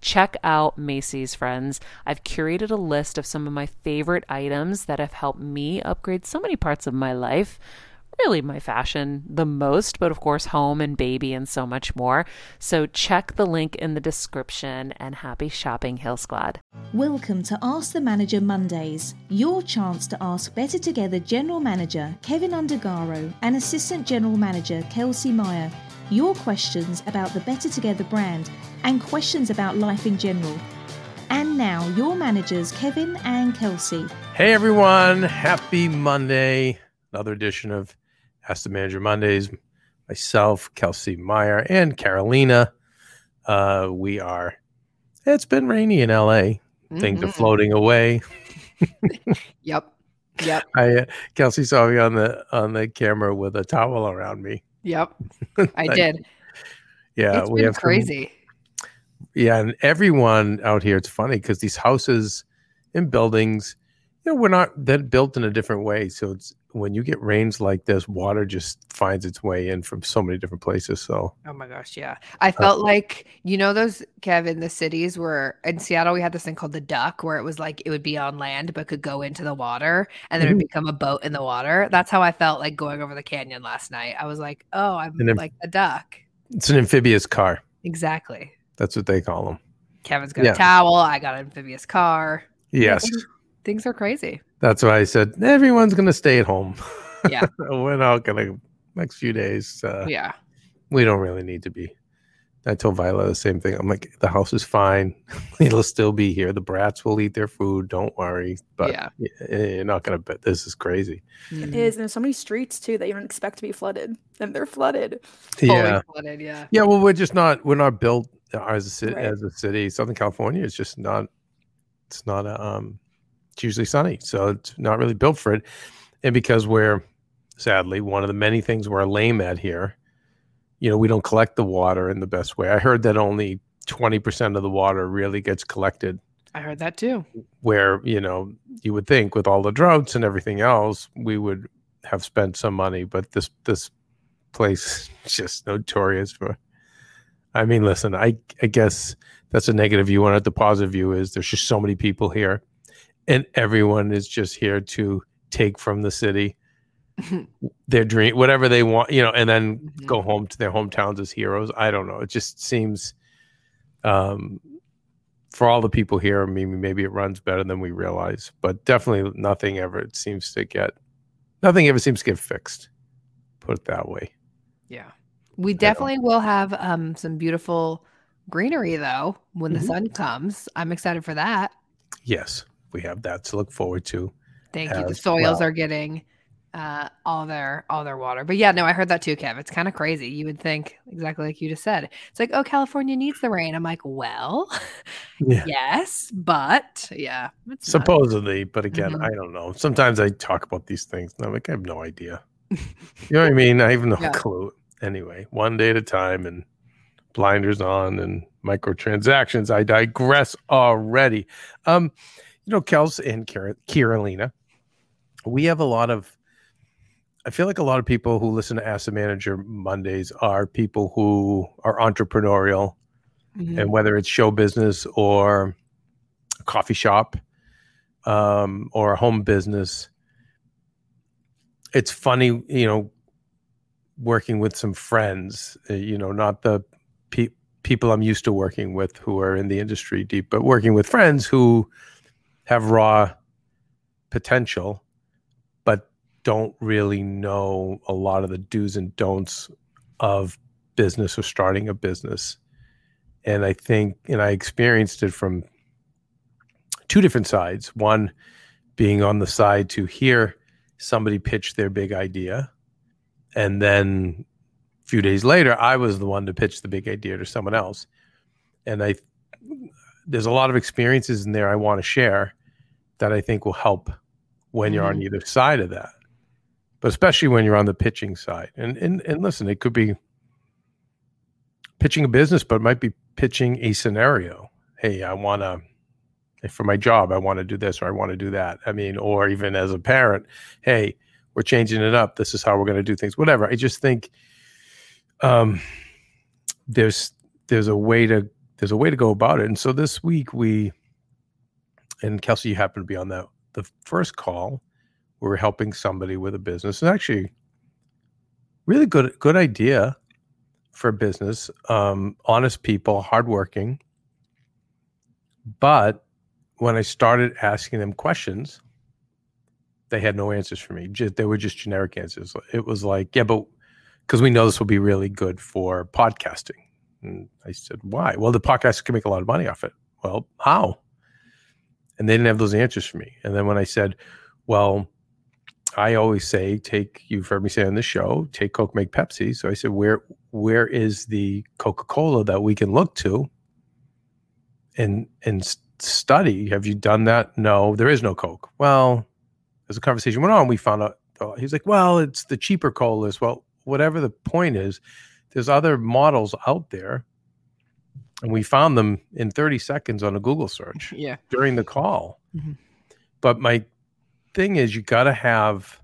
Check out Macy's, friends. I've curated a list of some of my favorite items that have helped me upgrade so many parts of my life. Really, my fashion the most, but of course, home and baby and so much more. So, check the link in the description and happy shopping, Heal Squad. Welcome to Ask the Manager Mondays, your chance to ask Better Together General Manager Kevin Undergaro and Assistant General Manager Kelsey Meyer your questions about the Better Together brand and questions about life in general. And now, your managers, Kevin and Kelsey. Hey everyone, happy Monday. Another edition of Ask the Manager Mondays. Myself, Kelsey Meyer, and Carolina. Uh, we are, it's been rainy in LA. Mm-hmm. Things are mm-hmm. floating away. yep. Yep. I uh, Kelsey saw me on the on the camera with a towel around me. Yep, I did. Yeah, it's we have crazy. Some, yeah, and everyone out here. It's funny because these houses and buildings, you know, we're not that built in a different way. So it's when you get rains like this, water just finds its way in from so many different places. So, oh my gosh, yeah. I uh, felt uh, like, you know, those Kevin, the cities where in Seattle we had this thing called the duck where it was like it would be on land but could go into the water and then mm-hmm. it would become a boat in the water. That's how I felt like going over the canyon last night. I was like, oh, I'm like a duck. It's an amphibious car. Exactly. That's what they call them. Kevin's got yeah. a towel. I got an amphibious car. Yes. Things, things are crazy. That's why I said everyone's going to stay at home. Yeah. We're not going to, next few days. Uh, yeah. We don't really need to be. I told Viola the same thing. I'm like, the house is fine. It'll still be here. The brats will eat their food. Don't worry. But yeah. you're not going to bet. This is crazy. It is. And there's so many streets too that you don't expect to be flooded. And they're flooded. Yeah. flooded. Yeah. Yeah. Well, we're just not, we're not built as a city, right. as a city. Southern California is just not, it's not a, um, it's usually sunny, so it's not really built for it. And because we're sadly one of the many things we're lame at here, you know, we don't collect the water in the best way. I heard that only 20% of the water really gets collected. I heard that too. Where, you know, you would think with all the droughts and everything else, we would have spent some money, but this this place is just notorious for I mean, listen, I I guess that's a negative view. And the positive view is there's just so many people here and everyone is just here to take from the city their dream whatever they want you know and then mm-hmm. go home to their hometowns as heroes. I don't know. It just seems um for all the people here maybe maybe it runs better than we realize but definitely nothing ever it seems to get nothing ever seems to get fixed put it that way. Yeah. We definitely will have um some beautiful greenery though when mm-hmm. the sun comes. I'm excited for that. Yes we have that to look forward to. Thank you. The soils well. are getting uh, all their all their water. But yeah, no, I heard that too, Kev. It's kind of crazy. You would think exactly like you just said. It's like, oh, California needs the rain. I'm like, well, yeah. yes, but yeah, supposedly. Not. But again, mm-hmm. I don't know. Sometimes I talk about these things, and I'm like, I have no idea. you know what I mean? I have no yeah. clue. Anyway, one day at a time, and blinders on, and microtransactions. I digress already. Um, you know, Kels and Carolina, we have a lot of, I feel like a lot of people who listen to Ask the Manager Mondays are people who are entrepreneurial, mm-hmm. and whether it's show business or a coffee shop um, or a home business, it's funny, you know, working with some friends, uh, you know, not the pe- people I'm used to working with who are in the industry deep, but working with friends who have raw potential, but don't really know a lot of the do's and don'ts of business or starting a business. And I think, and I experienced it from two different sides. One being on the side to hear somebody pitch their big idea. And then a few days later, I was the one to pitch the big idea to someone else. And I, there's a lot of experiences in there I want to share that I think will help when you're on Mhm. either side of that, but especially when you're on the pitching side. And and and listen, it could be pitching a business, but it might be pitching a scenario. Hey, I want to for my job, I want to do this or I want to do that. I mean, or even as a parent, hey, we're changing it up. This is how we're going to do things. Whatever. I just think um, there's there's a way to there's a way to go about it. And so this week we and Kelsey, you happened to be on that the first call. We were helping somebody with a business, and actually, really good good idea for business. Um, honest people, hardworking. But when I started asking them questions, they had no answers for me. Just, they were just generic answers. It was like, yeah, but because we know this will be really good for podcasting. And I said, why? Well, the podcast can make a lot of money off it. Well, how? And they didn't have those answers for me. And then when I said, well, I always say, take, you've heard me say on the show, take Coke, make Pepsi. So I said, where, where is the Coca-Cola that we can look to and, and study? Have you done that? No, there is no Coke. Well, as the conversation went on, we found out, he's like, well, it's the cheaper colas. Well, whatever the point is, there's other models out there. And we found them in 30 seconds on a Google search Yeah. during the call. Mhm. But my thing is you got to have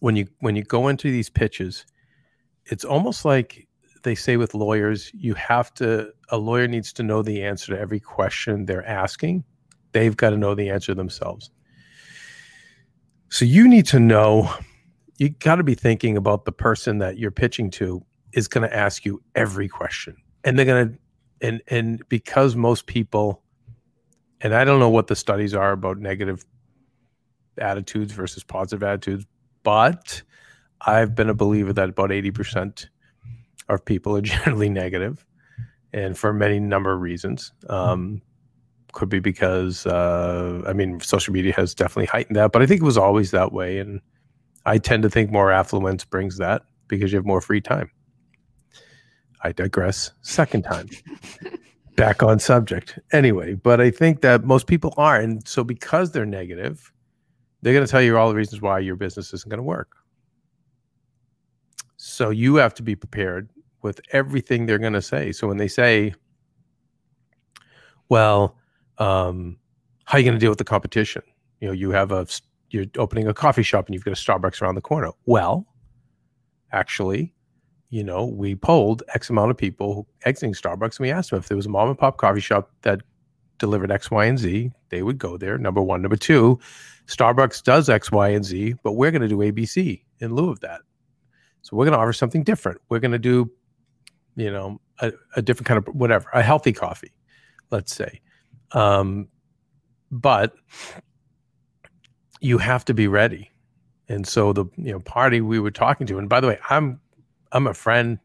when you when you go into these pitches, it's almost like they say with lawyers, you have to a lawyer needs to know the answer to every question they're asking. They've got to know the answer themselves. So you need to know you got to be thinking about the person that you're pitching to is going to ask you every question. And they're going to and and because most people and I don't know what the studies are about negative attitudes versus positive attitudes, but I've been a believer that about 80% of people are generally negative, and for many number of reasons. Um, could be because uh, I mean, social media has definitely heightened that, but I think it was always that way. And I tend to think more affluence brings that because you have more free time. I digress. Second time. Back on subject. Anyway, but I think that most people are. And so because they're negative, they're going to tell you all the reasons why your business isn't going to work. So you have to be prepared with everything they're going to say. So when they say, well, um, how are you going to deal with the competition? You know, you have a, you're opening a coffee shop and you've got a Starbucks around the corner. Well, actually, you know, we polled X amount of people exiting Starbucks and we asked them if there was a mom and pop coffee shop that delivered X, Y, and Z, they would go there. Number one. Number two, Starbucks does X, Y, and Z, but we're going to do ABC in lieu of that. So we're going to offer something different. We're going to do, you know, a, a different kind of whatever, a healthy coffee, let's say. Um, but you have to be ready. And so the you know party we were talking to, and by the way, I'm I'm a friend,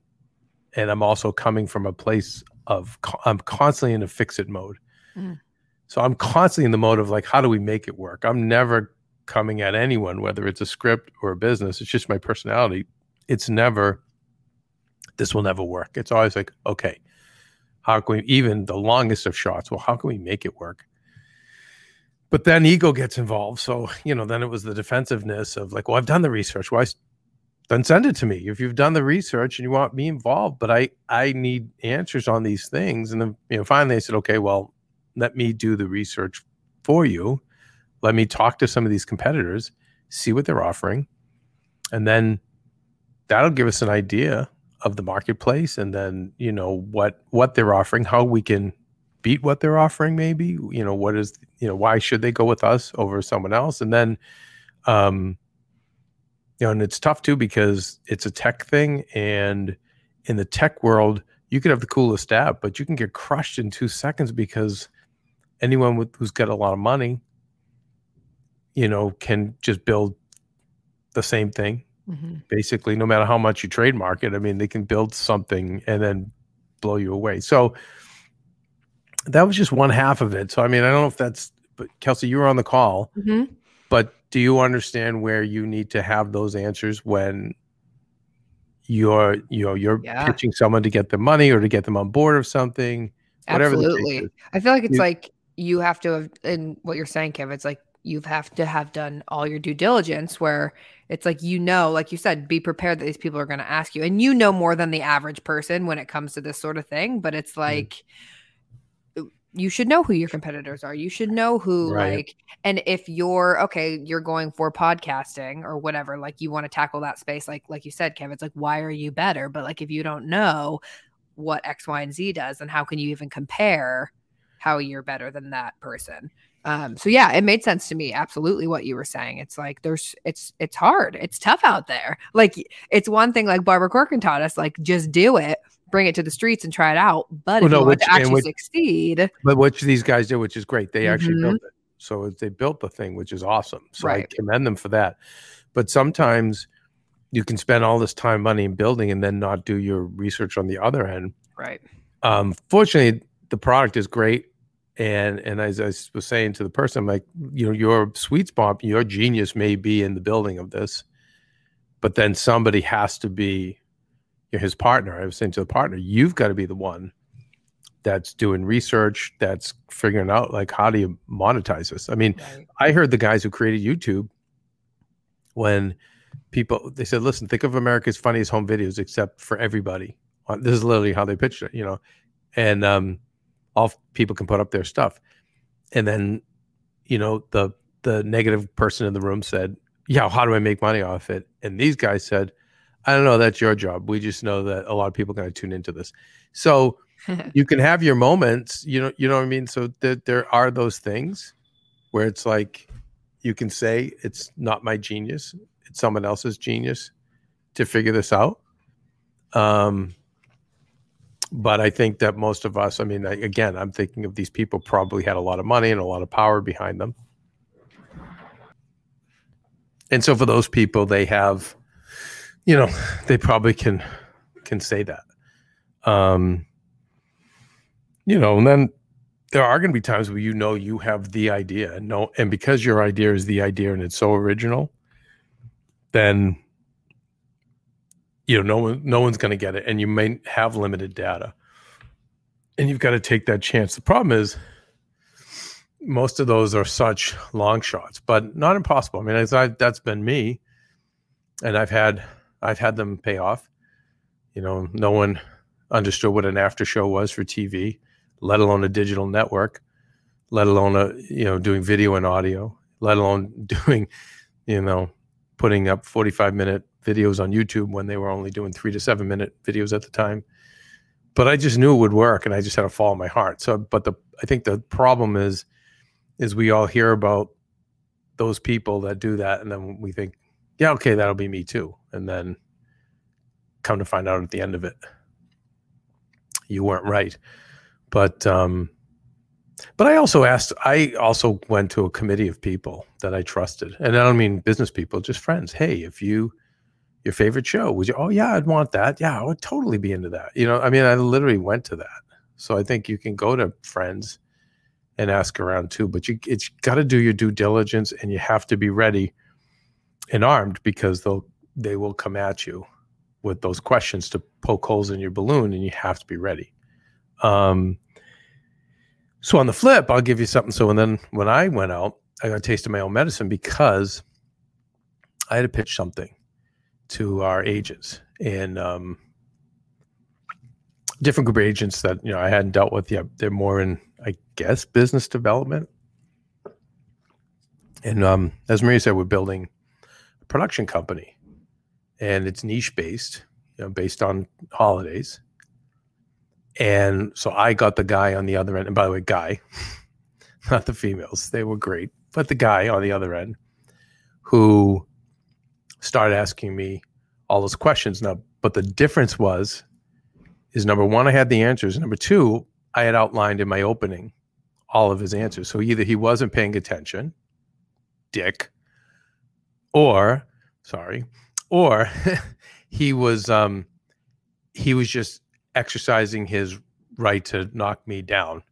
and I'm also coming from a place of I'm constantly in a fix it mode. Mm. So I'm constantly in the mode of like, how do we make it work? I'm never coming at anyone, whether it's a script or a business. It's just my personality. It's never this will never work. It's always like, okay, how can we even the longest of shots? Well, how can we make it work? But then ego gets involved. So, you know, then it was the defensiveness of like, well, I've done the research. Why then send it to me if you've done the research and you want me involved. But I I need answers on these things. And then, you know, finally I said, okay, well, let me do the research for you. Let me talk to some of these competitors, see what they're offering. And then that'll give us an idea of the marketplace and then, you know, what what they're offering, how we can beat what they're offering maybe you know what is you know why should they go with us over someone else and then um you know and it's tough too because it's a tech thing and in the tech world you could have the coolest app, but you can get crushed in two seconds because anyone with, who's got a lot of money, you know, can just build the same thing. Mm-hmm. Basically, no matter how much you trademark it, I mean, they can build something and then blow you away. So that was just one half of it. So I mean, I don't know if that's, but Kelsey, you were on the call, Mm-hmm. but do you understand where you need to have those answers when you're, you know, you're Yeah. pitching someone to get the money or to get them on board of something, whatever Absolutely. I feel like it's You- like you have to have, and what you're saying, Kev, it's like you have to have done all your due diligence where it's like, you know, like you said, be prepared that these people are going to ask you. And you know more than the average person when it comes to this sort of thing. But it's mm-hmm. like, you should know who your competitors are. You should know who, Right. like, and if you're okay, you're going for podcasting or whatever, like you want to tackle that space, like, like you said, Kevin, it's like, why are you better? But like, if you don't know what X, Y, and Z does, and how can you even compare how you're better than that person? Um, so yeah, it made sense to me. Absolutely, what you were saying. It's like there's, it's, it's hard. It's tough out there. Like it's one thing, like Barbara Corcoran taught us, like just do it, bring it to the streets and try it out. But Well, if no, you want which- to actually which- succeed, But what these guys did, which is great, they actually Mhm. built it. So they built the thing, which is awesome. So Right. I commend them for that. But sometimes you can spend all this time, money in building, and then not do your research on the other end. right? Um, fortunately, the product is great. And and as I was saying to the person, I'm like, you know, your sweet spot, your genius may be in the building of this, but then somebody has to be you know, his partner. I was saying to the partner, you've got to be the one that's doing research, that's figuring out like how do you monetize this. I mean, Right. I heard the guys who created YouTube when people they said, "Listen, think of America's funniest home videos, except for everybody." Uh, This is literally how they pitched it, you know, and um, all people can put up their stuff, and then, you know, the the negative person in the room said, "Yeah, how do I make money off it?" And these guys said, "I don't know. That's your job. We just know that a lot of people are going to tune into this." So you can have your moments you know you know what i mean so there, there are those things where it's like you can say it's not my genius it's someone else's genius to figure this out um but i think that most of us i mean I, again i'm thinking of these people probably had a lot of money and a lot of power behind them and so for those people they have you know they probably can can say that um you know, and then there are going to be times where you know you have the idea, no, and because your idea is the idea and it's so original, then you know no one no one's going to get it, and you may have limited data, and you've got to take that chance. The problem is most of those are such long shots, but not impossible. I mean, I, that's been me, and I've had I've had them pay off. You know, no one understood what an after show was for TV let alone a digital network, let alone a you know doing video and audio, let alone doing you know putting up 45 minute videos on YouTube when they were only doing 3 to 7 minute videos at the time. But I just knew it would work and I just had to follow my heart. So but the I think the problem is is we all hear about those people that do that and then we think yeah okay that'll be me too and then come to find out at the end of it you weren't right. But um but i also asked i also went to a committee of people that i trusted and i don't mean business people just friends. Hey if you your favorite show would you oh yeah i'd want that. Yeah i would totally be into that. You know i mean i literally went to that. So i think you can go to friends and ask around too but you it's got to do your due diligence and you have to be ready and armed because they'll they will come at you with those questions to poke holes in your balloon and you have to be ready um so on the flip, I'll give you something. So and then when I went out, I got a taste of my own medicine because I had to pitch something to our agents and um, different group of agents that you know I hadn't dealt with yet. They're more in, I guess, business development. And um, as Maria said, we're building production company, and it's niche based, you know, based on holidays. And so I got the guy on the other end. And by the way, guy, not the females, they were great, but the guy on the other end who started asking me all those questions. Now, but the difference was, is number one, I had the answers. Number two, I had outlined in my opening all of his answers. So either he wasn't paying attention, dick, or sorry, or he was um he was just exercising his right to knock me down.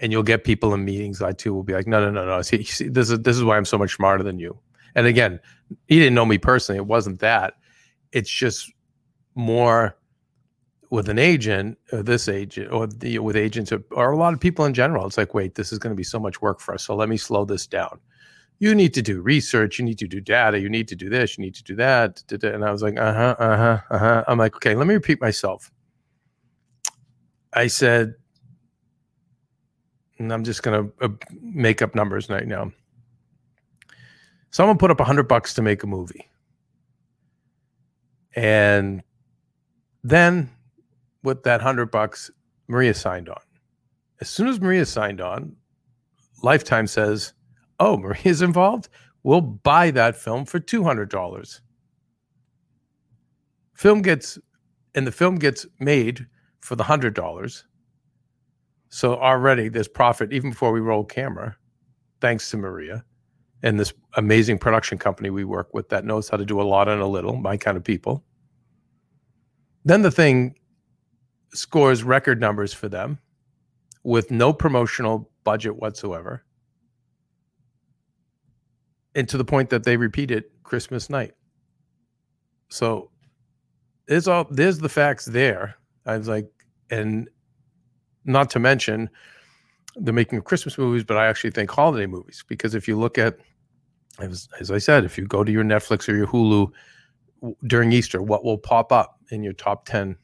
And you'll get people in meetings I too will be like, no, no, no, no. See, see, this is this is why I'm so much smarter than you. And again, he didn't know me personally. It wasn't that. It's just more with an agent, or this agent, or the, with agents, or, or a lot of people in general. It's like, wait, this is going to be so much work for us. So let me slow this down. You need to do research. You need to do data. You need to do this. You need to do that. And I was like, uh huh, uh huh, uh huh. I'm like, okay, let me repeat myself. I said, and I'm just going to uh, make up numbers right now. Someone put up a hundred bucks to make a movie. And then with that hundred bucks, Maria signed on. As soon as Maria signed on, Lifetime says, Oh, Maria's involved? We'll buy that film for $200. Film gets, and the film gets made for the $100. So already there's profit even before we roll camera, thanks to Maria and this amazing production company we work with that knows how to do a lot and a little, my kind of people. Then the thing scores record numbers for them with no promotional budget whatsoever. And to the point that they repeat it Christmas night. So there's all there's the facts there. I was like, and not to mention the making of Christmas movies, but I actually think holiday movies because if you look at as, as I said, if you go to your Netflix or your Hulu during Easter, what will pop up in your top 10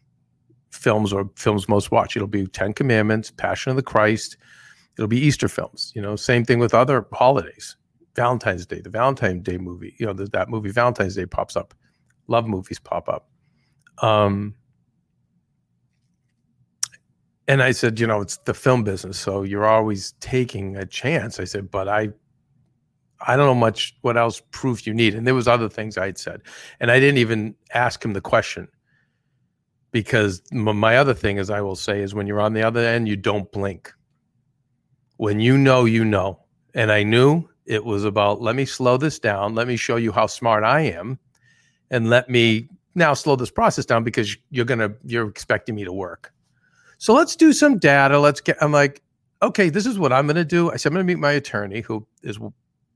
films or films most watched. It'll be Ten Commandments, Passion of the Christ. It'll be Easter films. You know, same thing with other holidays. Valentine's Day, the Valentine's Day movie. You know, the, that movie Valentine's Day pops up. Love movies pop up. Um, and I said, you know, it's the film business, so you're always taking a chance. I said, but I, I don't know much what else proof you need. And there was other things I had said, and I didn't even ask him the question because my other thing is i will say is when you're on the other end you don't blink when you know you know and i knew it was about let me slow this down. Let me show you how smart i am and let me now slow this process down because you're gonna you're expecting me to work. So let's do some data. Let's get i'm like okay this is what i'm gonna do. I said i'm gonna meet my attorney who is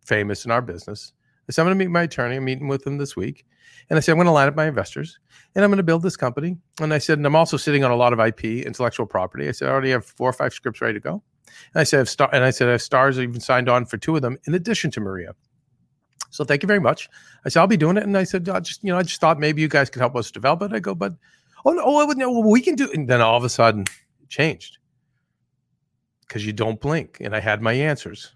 famous in our business. I said i'm gonna meet my attorney. I'm meeting with him this week. And I said, I'm to line up my investors and I'm to build this company. And I said, and I'm also sitting on a lot of IP, intellectual property. I said, I already have four or five scripts ready to go. And I said, I've star- and I said, I have stars even signed on for two of them in addition to Maria. So thank you very much. I said, I'll be doing it. And I said, I just, you know, I just thought maybe you guys could help us develop it. I go, but, oh, no, oh, no, we can do it. And then all of a sudden it changed because you don't blink. And I had my answers.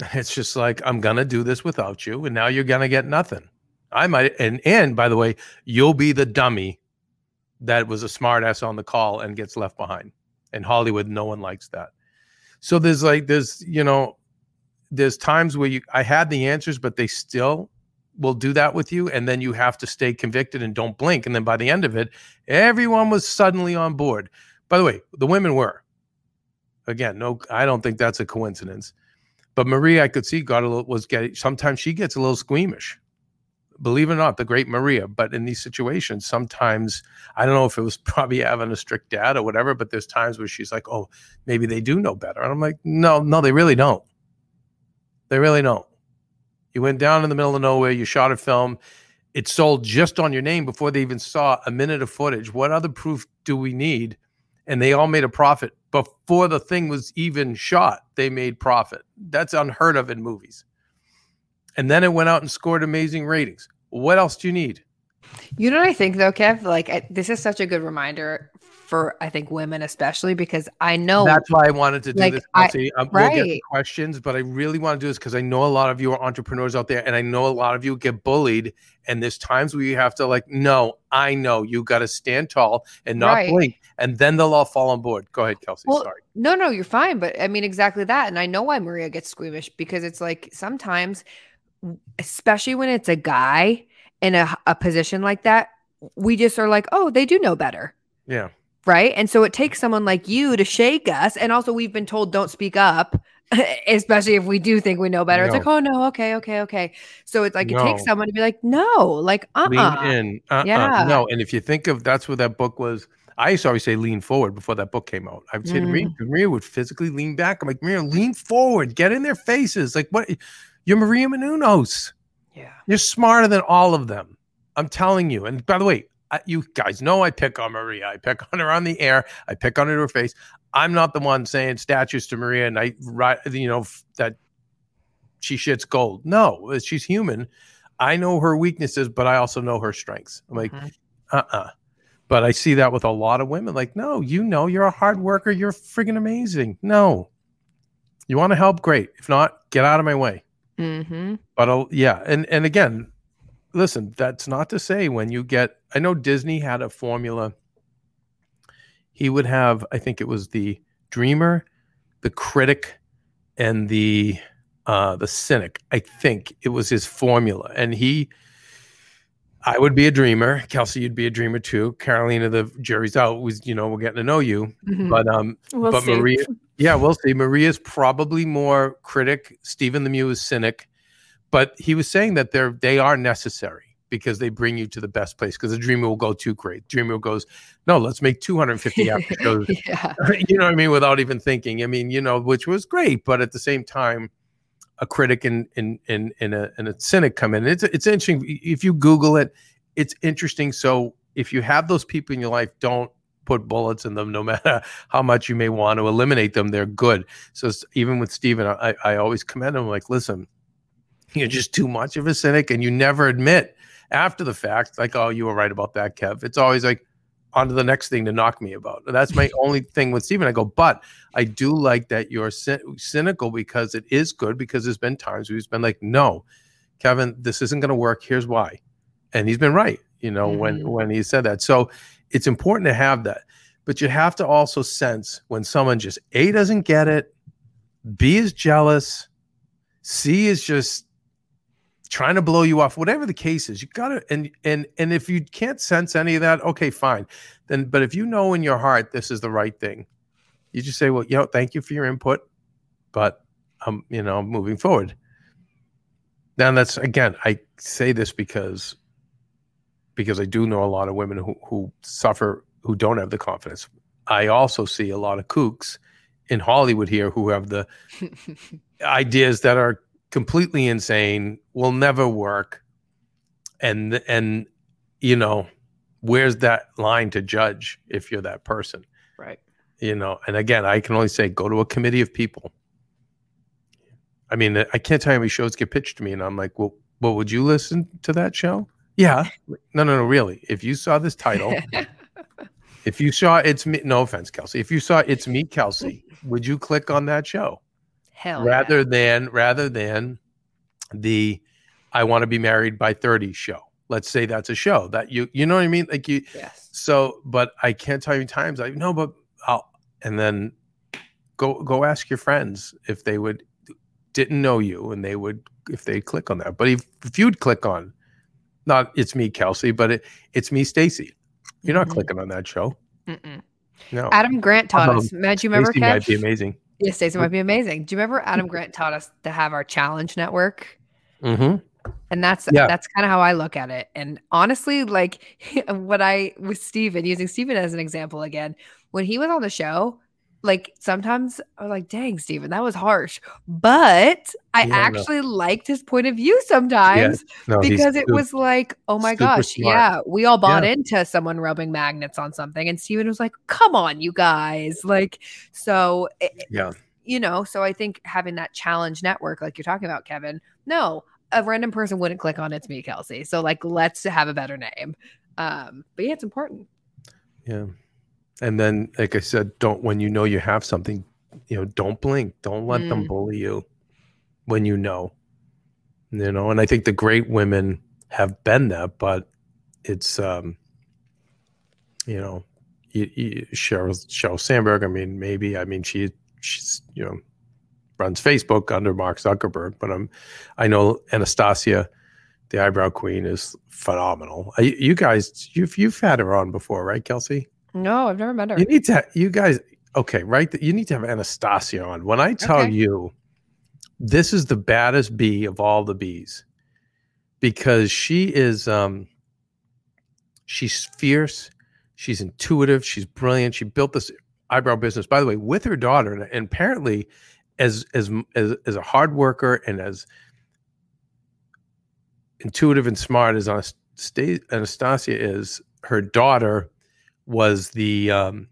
It's just like, I'm to do this without you. And now you're to get nothing. I might and and by the way, you'll be the dummy that was a smartass on the call and gets left behind. In Hollywood, no one likes that. So there's like there's you know there's times where you I had the answers, but they still will do that with you, and then you have to stay convicted and don't blink. And then by the end of it, everyone was suddenly on board. By the way, the women were. Again, no, I don't think that's a coincidence. But Marie, I could see got a little was getting sometimes she gets a little squeamish believe it or not, the great Maria. But in these situations, sometimes I don't know if it was probably having a strict dad or whatever, but there's times where she's like, oh, maybe they do know better. And I'm like, no, no, they really don't. They really don't. You went down in the middle of nowhere, you shot a film, it sold just on your name before they even saw a minute of footage. What other proof do we need? And they all made a profit before the thing was even shot. They made profit. That's unheard of in movies and then it went out and scored amazing ratings. What else do you need? You know what I think though, Kev? Like I, this is such a good reminder for I think women especially because I know that's why I wanted to do like, this. I, um, right. We'll get questions, but I really want to do this because I know a lot of you are entrepreneurs out there, and I know a lot of you get bullied. And there's times where you have to like, no, I know you got to stand tall and not right. blink, and then they'll all fall on board. Go ahead, Kelsey. Well, Sorry. No, no, you're fine. But I mean, exactly that. And I know why Maria gets squeamish because it's like sometimes especially when it's a guy in a, a position like that, we just are like, oh, they do know better. Yeah. right? And so it takes someone like you to shake us. And also, we've been told don't speak up, especially if we do think we know better. It's like, oh no, okay, okay, okay. So it's like it takes someone to be like, no, like, uh, Lean uh in. Uh-uh. Yeah. No. And if you think of that's what that book was, I used to always say lean forward before that book came out. I would say to Maria, Mm. Maria would physically lean back. I'm like, Maria, lean forward, get in their faces. Like, what? You're Maria Menounos. yeah, You're smarter than all of them. I'm telling you. And by the way, I, you guys know I pick on Maria. I pick on her on the air. I pick on her to her face. I'm not the one saying statues to Maria and I, you know, that she shits gold. No, she's human. I know her weaknesses, but I also know her strengths. I'm like, uh uh But I see that with a lot of women. Like, no, you know, you're a hard worker. You're friggin' amazing. No, you want to help? Great. If not, get out of my way. Mhm. But uh, yeah, and and again, listen, that's not to say when you get. I know Disney had a formula. He would have, I think it was the dreamer, the critic, and the uh the cynic. I think it was his formula, and he. I would be a dreamer. Kelsey, you'd be a dreamer too. Carolina, the jury's out. Was you know we're getting to know you, Mhm. but um, We'll but see. Maria, yeah, we'll see. Maria's probably more critic. Stephen Lemieux is cynic, but he was saying that they're they are necessary because they bring you to the best place. Because the dreamer will go too great. Dreamer goes, no, let's make 250 after shows. yeah, you know what I mean? Without even thinking. I mean, you know, which was great, but at the same time, a critic and and and, and a and a cynic come in. It's it's interesting if you Google it. It's interesting. So if you have those people in your life, don't put bullets in them. No matter how much you may want to eliminate them, they're good. So even with Steven, I I always commend him. Like, listen, you're just too much of a cynic, and you never admit after the fact, like, oh, you were right about that, Kev. It's always like on to the next thing to knock me about. That's my only thing with Steven. I go, but I do like that you're cy- cynical because it is good because there's been times where he's been like, no, Kevin, this isn't going to work. Here's why. And he's been right, you know, when Mhm. when he said that. So it's important to have that. But you have to also sense when someone just A doesn't get it, B is jealous, C is just trying to blow you off, whatever the case is, you gotta and and and if you can't sense any of that, okay, fine. Then but if you know in your heart this is the right thing, you just say, Well, you know, thank you for your input, but I'm you know, moving forward. Now that's again, I say this because because I do know a lot of women who, who suffer who don't have the confidence. I also see a lot of kooks in Hollywood here who have the ideas that are completely insane, will never work. And and you know, where's that line to judge if you're that person? right. You know, and again, I can only say go to a committee of people. I mean, I can't tell you how many shows get pitched to me, and I'm like, well, well, would you listen to that show? Yeah. No, no, no, really. If you saw this title, if you saw it's me, no offense, Kelsey. If you saw it's me, Kelsey, would you click on that show? Hell, yeah. rather than rather than the I want to be married by 30 show. Let's say that's a show that you you know what I mean? Like you yes, so but I can't tell you times I no, but I'll and then go go ask your friends if they would didn't know you and they would if they click on that. But if, if you'd click on not it's me, Kelsey, but it, it's me, Stacy. You're not Mhm. clicking on that show. Mm-mm. No. Adam Grant taught Um, us. Matt, do you remember? Stacy might be amazing. Yes, Stacy might be amazing. Do you remember Adam Grant taught us to have our challenge network? Mm-hmm. And that's Yeah. that's kind of how I look at it. And honestly, like what I with Steven, using Steven as an example again, when he was on the show, like sometimes I was like, dang, Steven, that was harsh. But I Yeah, no. actually liked his point of view sometimes No, because it was like, oh my gosh, smart. yeah, we all bought Yeah. into someone rubbing magnets on something. And Steven was like, come on, you guys. Like, so it, yeah. you know, so I think having that challenge network, like you're talking about, Kevin, no, a random person wouldn't click on it's me, Kelsey. So like, let's have a better name. Um, but yeah, it's important. Yeah. And then, like I said, don't, when you know you have something, you know, don't blink. Don't let them Mm. bully you when you know, you know, and I think the great women have been that, but it's, um, you know, you, you, Cheryl, Sheryl Sandberg, I mean, maybe, I mean, she, she's, you know, runs Facebook under Mark Zuckerberg, but I'm, I know Anastasia, the eyebrow queen is phenomenal. You guys, you've, you've had her on before, right, Kelsey? No, I've never met her. You need to. You guys. Okay, right. You need to have Anastasia on. When I tell Okay. you, this is the baddest bee of all the bees, because she is. um She's fierce. She's intuitive. She's brilliant. She built this eyebrow business, by the way, with her daughter, and, and apparently, as as as as a hard worker and as intuitive and smart as Anastasia is, her daughter was the um,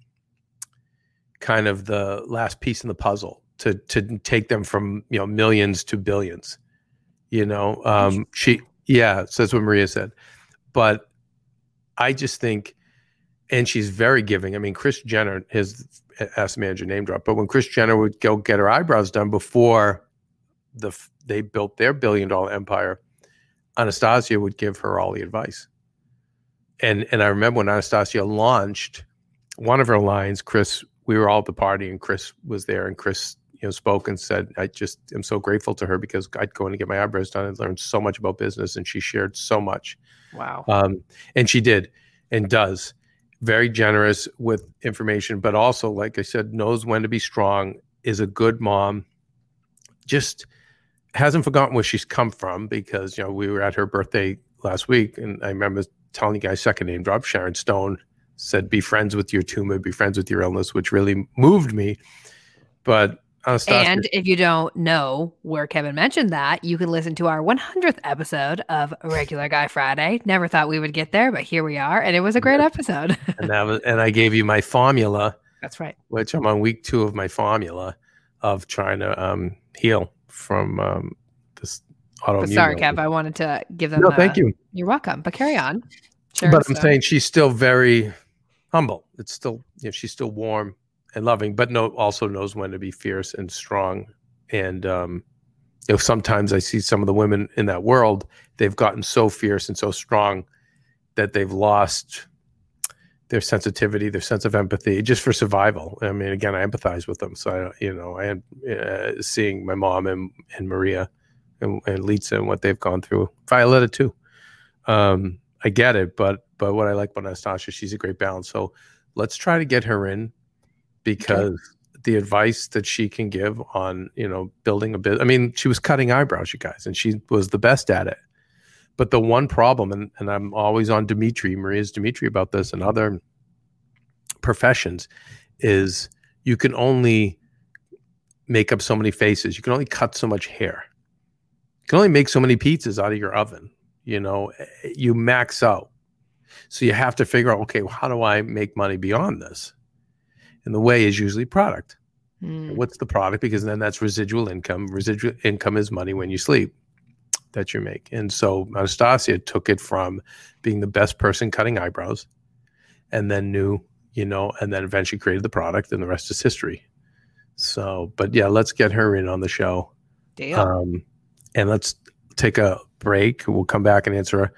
kind of the last piece in the puzzle to to take them from you know millions to billions. You know, um, she yeah, so that's what Maria said. But I just think, and she's very giving. I mean, Kris Jenner, his ask manager name drop, but when Kris Jenner would go get her eyebrows done before the they built their billion dollar empire, Anastasia would give her all the advice. And and I remember when Anastasia launched one of her lines, Kris, we were all at the party and Kris was there and Kris, you know, spoke and said, I just am so grateful to her because I'd go in to get my eyebrows done and learned so much about business and she shared so much. Wow. Um, and she did and does. Very generous with information, but also, like I said, knows when to be strong, is a good mom, just hasn't forgotten where she's come from because, you know, we were at her birthday last week and I remember telling you guys second name drop, Sharon Stone said, be friends with your tumor, be friends with your illness, which really moved me. But Anastasia, And if you don't know where Kevin mentioned that, you can listen to our 100th episode of Regular Guy Friday. Never thought we would get there, but here we are. And it was a great episode. and, that was, and I gave you my formula That's right. which I'm on week two of my formula of trying to um, heal from um, autoimmune. But sorry. Kev, I wanted to give them No, the- thank you. You're welcome. But carry on. Sharon But I'm Stone. saying she's still very humble. It's still, you know, she's still warm and loving, but no, also knows when to be fierce and strong. And um, you know, sometimes I see some of the women in that world; they've gotten so fierce and so strong that they've lost their sensitivity, their sense of empathy, just for survival. I mean, again, I empathize with them. So, I, you know, I am uh, seeing my mom and, and Maria and, and Lisa and what they've gone through. Violetta too. Um, I get it, but but what I like about Anastasia, she's a great balance. So let's try to get her in because the advice that she can give on you know building a bit. I mean, she was cutting eyebrows, you guys, and she was the best at it. But the one problem, and, and I'm always on Dimitri, Maria's Dimitri about this and other professions, is you can only make up so many faces. You can only cut so much hair. Can only make so many pizzas out of your oven. You know, you max out. So you have to figure out, okay, well, how do I make money beyond this? And the way is usually product. Mm. What's the product? Because then that's residual income. Residual income is money when you sleep that you make. And so Anastasia took it from being the best person cutting eyebrows and then knew, you know, and then eventually created the product and the rest is history. So, but yeah, let's get her in on the show. Deal. Um, and let's take a break. We'll come back and answer a,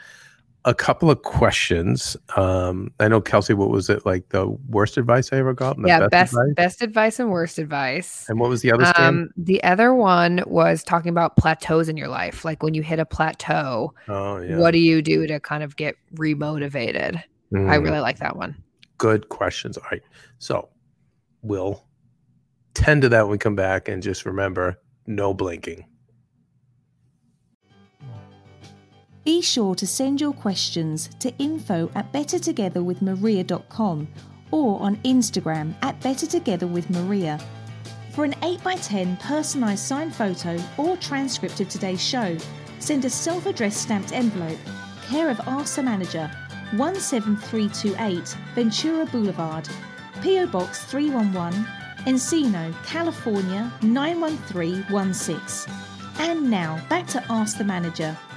a couple of questions. Um, I know Kelsey, what was it like the worst advice I ever got? yeah, best advice? best advice and worst advice. And what was the other? Um, the other one was talking about plateaus in your life. Like when you hit a plateau, oh yeah. what do you do to kind of get remotivated? I Mm, really like that one. good questions. All right. So we'll tend to that when we come back and just remember no blinking. Be sure to send your questions to info at bettertogetherwithmaria.com or on Instagram at bettertogetherwithmaria. For an 8x10 personalised signed photo or transcript of today's show, send a self addressed stamped envelope, care of the Manager, 17328 Ventura Boulevard, PO Box 311, Encino, California 91316. And now back to Ask the Manager.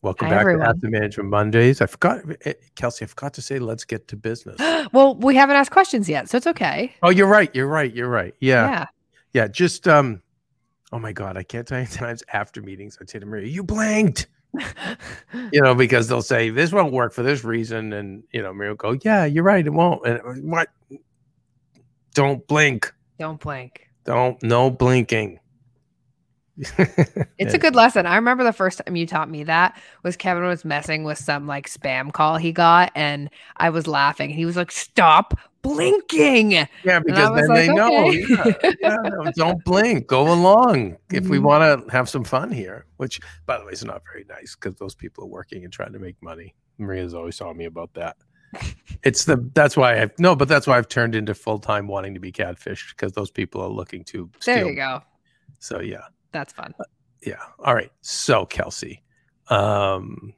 Welcome Hi, back everyone. to Ask the Manager Mondays. I forgot, eh, Kelsey, I forgot to say, let's get to business. well, we haven't asked questions yet, so it's okay. oh, you're right. You're right. You're right. Yeah. Yeah. Yeah. Just, um, oh my God, I can't tell you times after meetings, I'd say to Maria, you blanked, you know, because they'll say, this won't work for this reason. And, you know, Maria will go, yeah, you're right. It won't. And uh, what? Don't blink. Don't blink. Don't, no blinking. It's a good lesson. I remember the first time you taught me that was Kevin was messing with some like spam call he got, and I was laughing. He was like, "Stop blinking!" Yeah, because then like, they know. Yeah, yeah, don't blink. Go along if we Mhm. want to have some fun here. Which, by the way, is not very nice because those people are working and trying to make money. Maria's always telling me about that. It's the that's why I've no, but that's why I've turned into full time wanting to be catfished because those people are looking to steal. There you go. So yeah, That's fun. yeah. All right. So Kelsey, um,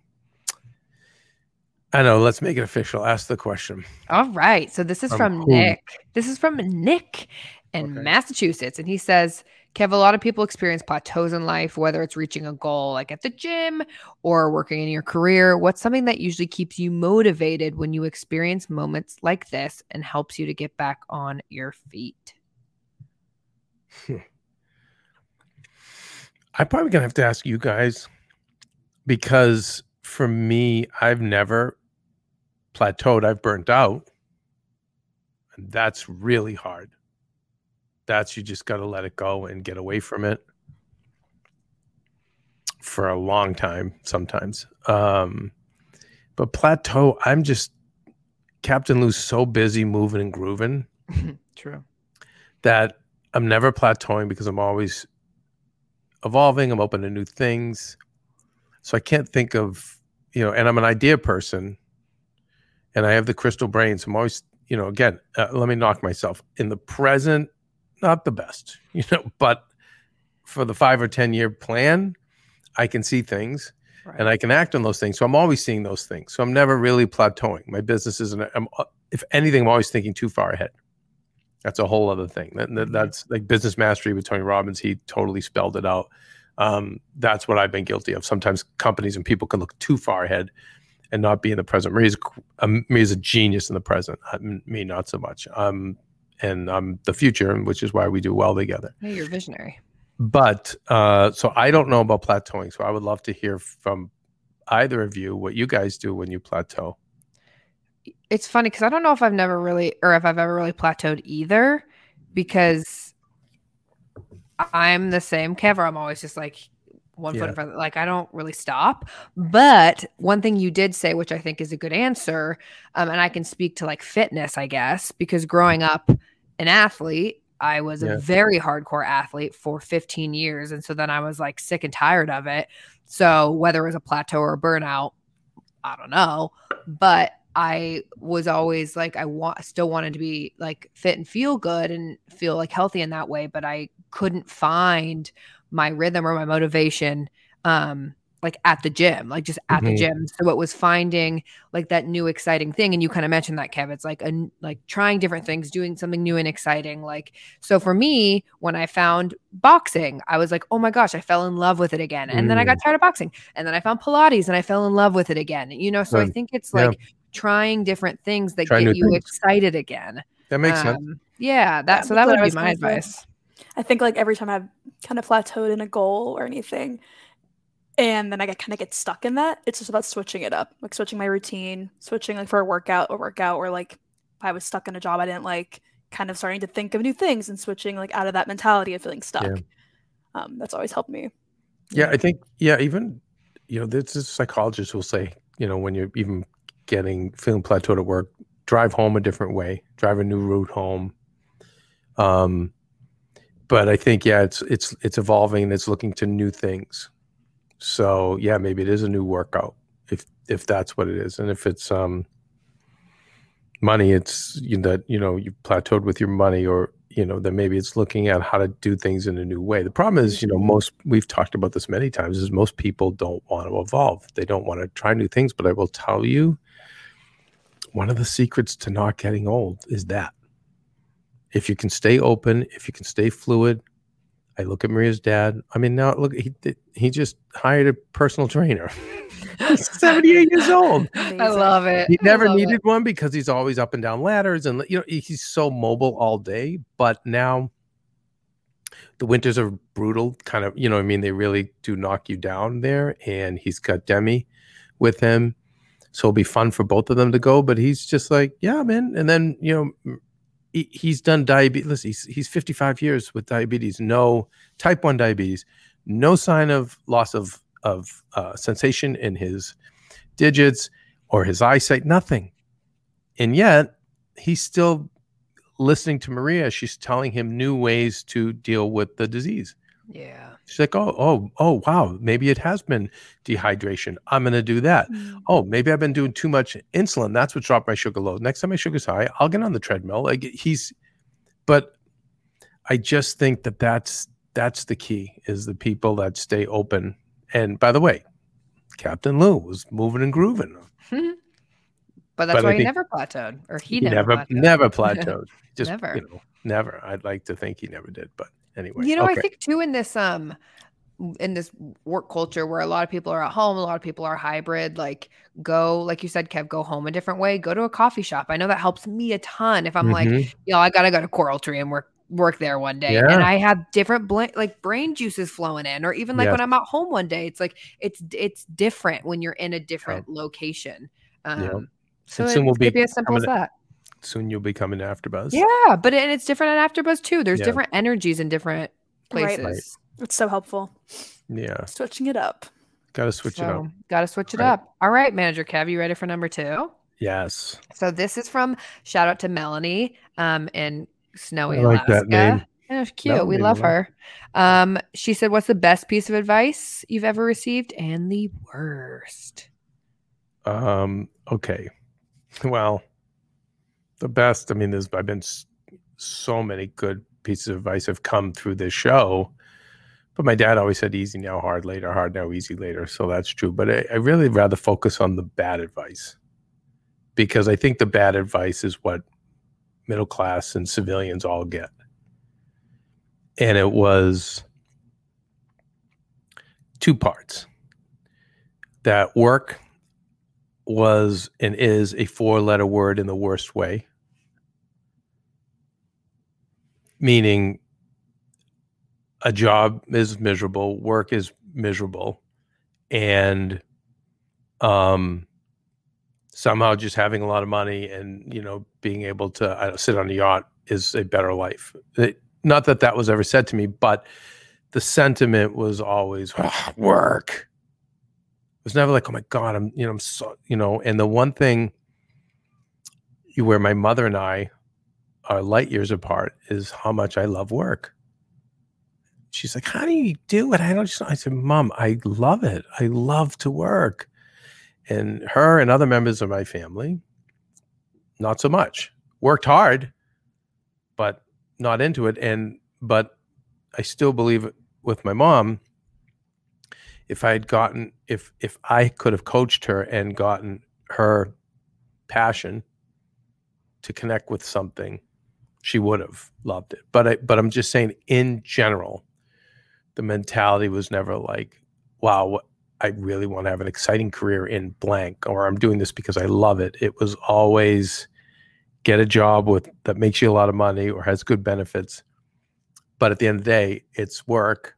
I know. Let's make it official. Ask the question. All right. So this is From from? Nick. This is from Nick in Okay. Massachusetts. And he says, Kev, a lot of people experience plateaus in life, whether it's reaching a goal like at the gym or working in your career. What's something that usually keeps you motivated when you experience moments like this and helps you to get back on your feet? I'm probably gonna have to ask you guys because for me, I've never plateaued. I've burnt out, and that's really hard. That's you just got to let it go and get away from it for a long time sometimes. Um, but plateau, I'm just Captain Lou's so busy moving and grooving True. that I'm never plateauing because I'm always evolving. I'm open to new things. So I can't think of, you know, and I'm an idea person and I have the crystal brain. So I'm always, you know, again, uh, let me knock myself in the present, not the best, you know, but for the five or 10 year plan, I can see things. and I can act on those things. So I'm always seeing those things. So I'm never really plateauing. My business isn't. I'm, uh, if anything, I'm always thinking too far ahead. That's a whole other thing. That, that- that's like business mastery with Tony Robbins. He totally spelled it out. Um, that's what I've been guilty of. Sometimes companies and people can look too far ahead and not be in the present. Maria's, um, Maria's a genius in the present. I, me, not so much. Um, and I'm the future, which is why we do well together Hey, you're visionary. but uh, so I don't know about plateauing. So I would love to hear from either of you what you guys do when you plateau. It's funny because I don't know if I've never really, or if I've ever really plateaued either, because I'm the same, Kev. I'm always just like one foot in front. Of, Like I don't really stop. But one thing you did say, which I think is a good answer, um, and I can speak to like fitness, I guess, because growing up an athlete, I was Yeah. a very hardcore athlete for 15 years, and so then I was like sick and tired of it. So whether it was a plateau or a burnout, I don't know, but I was always like I want still wanted to be like fit and feel good and feel like healthy in that way, but I couldn't find my rhythm or my motivation um like at the gym, like just at the Mhm. gym. So it was finding like that new exciting thing and you kind of mentioned that Kev, it's like a like trying different things, doing something new and exciting. Like so for me, when I found boxing, I was like, "Oh my gosh, I fell in love with it again." And then I got tired of boxing. And then I found Pilates and I fell in love with it again. You know, so I think it's Yeah. Like trying different things that Try get you things. excited again. That makes sense. Um, Yeah, that Yeah, so that would be my advice. I think like every time I've kind of plateaued in a goal or anything, and then I get kind of get stuck in that, it's just about switching it up, like switching my routine, switching like for a workout or workout, or like if I was stuck in a job I didn't like, kind of starting to think of new things and switching like out of that mentality of feeling stuck. Um, that's always helped me. Yeah, I think yeah, even you know, there's this psychologist will say, you know, when you're even getting feeling plateaued at work, drive home a different way, drive a new route home. Um, but I think yeah, it's it's it's evolving and it's looking to new things. So yeah, maybe it is a new workout if if that's what it is, and if it's um money, it's you know, that you know you plateaued with your money or you know that maybe it's looking at how to do things in a new way. The problem is you know mm-hmm. most we've talked about this many times is most people don't want to evolve. They don't want to try new things but i will tell you one of the secrets to not getting old is that. If you can stay open if you can stay fluid i look at maria's dad. I mean now look he he just hired a personal trainer. He's 78 years old. I love it. he never love it. needed one because he's always up and down ladders and you know he's so mobile all day but now the winters are brutal kind of you know i mean? They really do knock you down there and he's got demi with him. So it'll be fun for both of them to go but he's just like yeah man. And then you know m- he, he's done diabetes listen, he's, he's 55 years with diabetes no type 1 diabetes no sign of loss of of uh, sensation in his digits or his eyesight, nothing. And yet he's still listening to Maria. She's telling him new ways to deal with the disease. Yeah. She's like, oh, oh, oh, wow, maybe it has been dehydration. I'm going to do that. Mm. Oh, maybe I've been doing too much insulin. That's what dropped my sugar low. Next time my sugar's high, I'll get on the treadmill. Like he's, but I just think that that's that's the key is the people that stay open. And by the way, Captain Lou was moving and grooving. But that's But why he never plateaued, or he, He never, never plateaued. never plateaued. Just Never. you know, never. I'd like to think he never did, but anyway. You know, okay. I think too in this um in this work culture where a lot of people are at home, a lot of people are hybrid, like go, like you said, Kev, go home a different way, go to a coffee shop. I know that helps me a ton if I'm like, Mhm. you know, I gotta go to Coral Tree and work work there one day. Yeah. And I have different bla- like brain juices flowing in, or even like Yes. when I'm at home one day, it's like it's it's different when you're in a different location. Um Yeah. so it could be be as simple as that. Soon you'll be coming to AfterBuzz. Yeah, but and it's different at AfterBuzz too. There's Yeah. different energies in different places. Right. It's so helpful. Yeah. Switching it up. Got to switch it up. Got to switch it Right. up. All right, Manager Kev, you ready for number two? Yes. So this is from shout out to Melanie um, in snowy I like Alaska. that name. Yeah, she's cute. we love her. Um, she said, "What's the best piece of advice you've ever received, and the worst?" Um, okay. Well, the best, I mean, there's I've been so many good pieces of advice have come through this show. but my dad always said easy now, hard later, hard now, easy later. So that's true. But I, I really rather focus on the bad advice because I think the bad advice is what middle class and civilians all get. And it was two parts that work was and is a four letter word in the worst way, meaning a job is miserable, work is miserable, and um, somehow just having a lot of money and you know being able to sit on a yacht is a better life. It, not that that was ever said to me, but the sentiment was always oh, work. It was never like, oh my god, I'm you know I'm so you know. And the one thing where my mother and I are light years apart is how much I love work. She's like, how do you do it? I don't just. I said, Mom, I love it. I love to work. And her and other members of my family, not so much. Worked hard, but not into it. And but I still believe with my mom, if I had gotten if if I could have coached her and gotten her passion to connect with something, she would have loved it. But I but I'm just saying in general, the mentality was never like, wow, I really want to have an exciting career in blank, or I'm doing this because I love it. It was always get a job with that makes you a lot of money or has good benefits. But at the end of the day, it's work,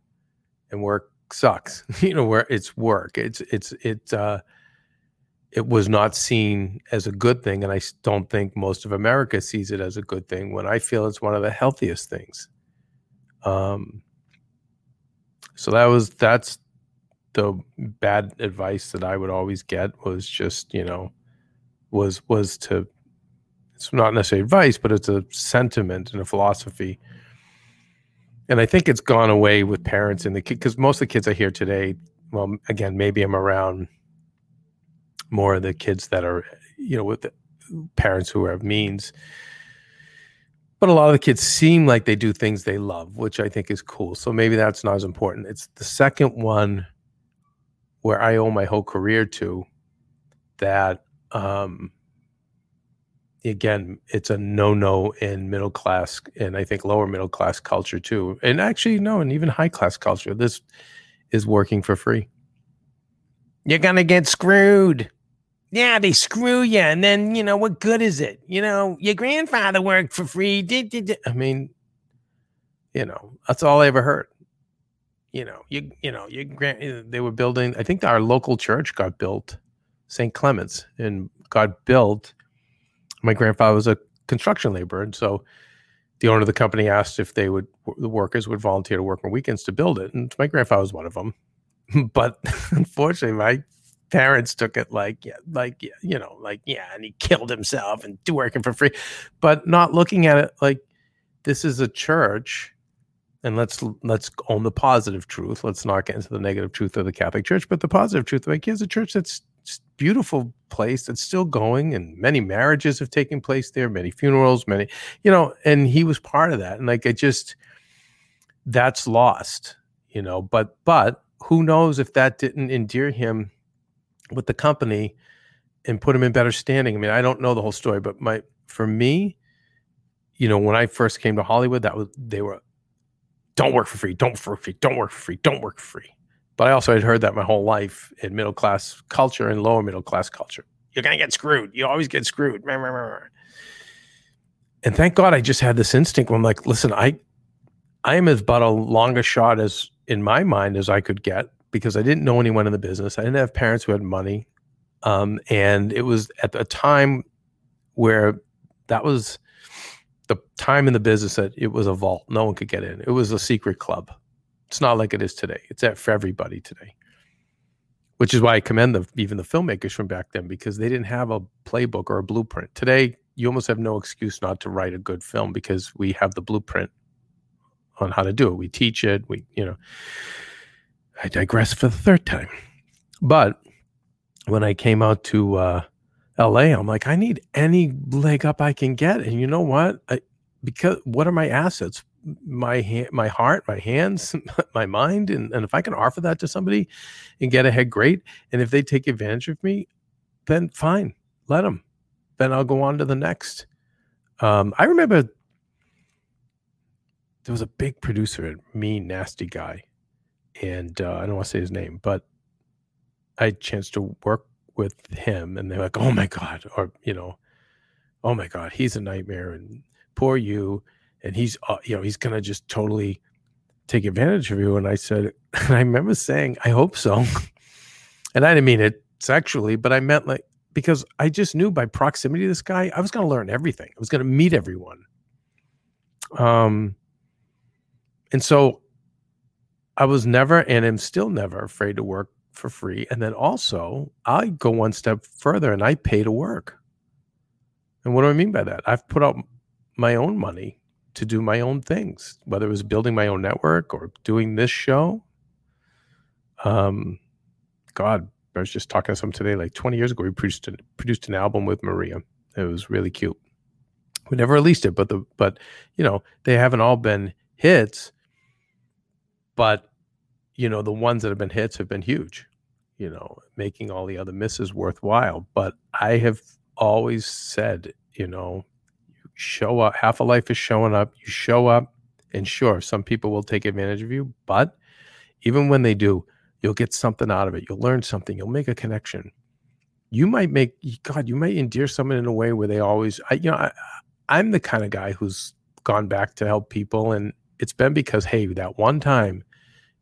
and work sucks. you know, where it's work. It's it's it. Uh, it was not seen as a good thing, and I don't think most of America sees it as a good thing. When I feel it's one of the healthiest things. Um. So that was that's the bad advice that I would always get was just, you know, was was to it's not necessarily advice, but it's a sentiment and a philosophy. And I think it's gone away with parents and the kid because most of the kids I hear today, well, again, maybe I'm around more of the kids that are, you know, with parents who have means. But a lot of the kids seem like they do things they love, which I think is cool. So maybe that's not as important. It's the second one where I owe my whole career to that um again it's a no-no in middle class and I think lower middle class culture too. And actually no, and even high class culture. This is working for free. You're gonna get screwed. Yeah, they screw you, and then you know what good is it? You know, your grandfather worked for free. Did, did, did. I mean, you know, that's all I ever heard you know, you you know, you grant uh, they were building. I think our local church got built, St. Clement's, and got built. My grandfather was a construction laborer, and so the owner of the company asked if they would the workers would volunteer to work on weekends to build it, and my grandfather was one of them. but unfortunately, my parents took it like yeah, like you know, like yeah, and he killed himself and working for free, but not looking at it like this is a church and let's let's own the positive truth. Let's not get into the negative truth of the Catholic Church, but the positive truth. Like here's a church that's beautiful place that's still going, and many marriages have taken place there, many funerals, many, you know, and he was part of that. And like I just that's lost, you know. But but who knows if that didn't endear him with the company and put him in better standing. I mean, I don't know the whole story, but my for me, you know, when I first came to Hollywood, that was they were don't work for free, don't work for free, don't work for free, don't work for free. But I also had heard that my whole life in middle class culture and lower middle class culture. You're gonna get screwed. You always get screwed. And thank God I just had this instinct I'm like, listen, I I am as but a longer shot as in my mind as I could get because I didn't know anyone in the business. I didn't have parents who had money. Um, and it was at a time where that was the time in the business that it was a vault. No one could get in. It was a secret club. It's not like it is today. It's for everybody today. Which is why I commend the, even the filmmakers from back then because they didn't have a playbook or a blueprint. Today, you almost have no excuse not to write a good film because we have the blueprint on how to do it. We teach it. We, you know, I digress for the third time. But when I came out to uh, LA, I'm like, I need any leg up I can get. And you know what? I, because what are my assets? my hand, my heart, my hands, my mind, and, and if I can offer that to somebody and get ahead, great. And if they take advantage of me, then fine, let them. Then I'll go on to the next. Um, I remember there was a big producer, a mean, nasty guy, and uh, I don't want to say his name, but I had a chance to work with him, and they're like, "Oh my god," or you know, "Oh my god, he's a nightmare," and poor you, and he's uh, you know he's gonna just totally take advantage of you. And I said, and I remember saying, "I hope so," and I didn't mean it sexually, but I meant like because I just knew by proximity to this guy, I was to learn everything. I was to meet everyone. Um, and so I was never and am still never afraid to work for free. And then also, I go one step further and I pay to work. And what do I mean by that? I've put out my own money to do my own things, whether it was building my own network or doing this show. Um, God, I was just talking to someone today, like 20 years ago, we produced an, produced an album with Maria. It was really cute. We never released it, but the but you know they haven't all been hits, but you know the ones that have been hits have been huge. You know, making all the other misses worthwhile. But I have always said, you know, you show up. Half a life is showing up. You show up, and sure, some people will take advantage of you, but even when they do, You'll get something out of it. You'll learn something. You'll make a connection. You might make God. You might endear someone in a way where they always. I, you know, I, I'm the kind of guy who's gone back to help people, and it's been because hey, that one time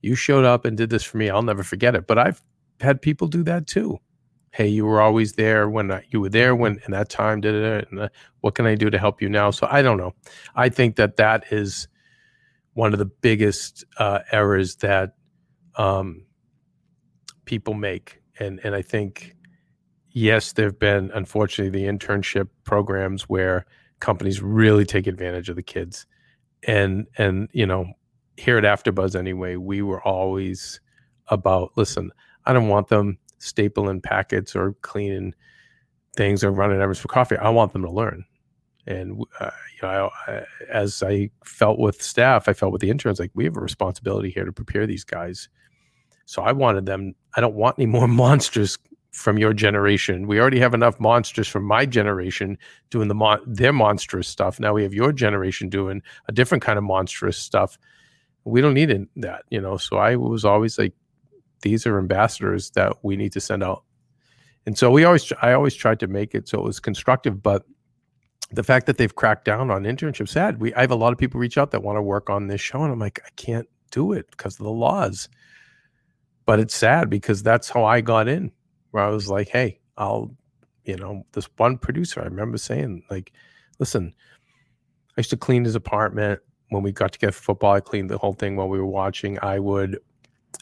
you showed up and did this for me. I'll never forget it. But I've had people do that too. Hey, you were always there when I, you were there when in that time did it. And uh, what can I do to help you now? So I don't know. I think that that is one of the biggest uh, errors that um, people make. And and I think yes, there've been unfortunately the internship programs where companies really take advantage of the kids. And and you know, here at AfterBuzz anyway, we were always about listen, I don't want them stapling packets or cleaning things or running errands for coffee. I want them to learn. And uh, you know, I, I, as I felt with staff, I felt with the interns, like we have a responsibility here to prepare these guys so I wanted them. I don't want any more monsters from your generation. We already have enough monsters from my generation doing the mon- their monstrous stuff. Now we have your generation doing a different kind of monstrous stuff. We don't need that, you know. So I was always like, these are ambassadors that we need to send out. And so we always, I always tried to make it so it was constructive, but the fact that they've cracked down on internships, sad. We, I have a lot of people reach out that want to work on this show, and I'm like, I can't do it because of the laws but it's sad because that's how I got in, where I was like, hey, I'll, you know, this one producer, I remember saying, like, listen, I used to clean his apartment when we got together for football. I cleaned the whole thing while we were watching. I would,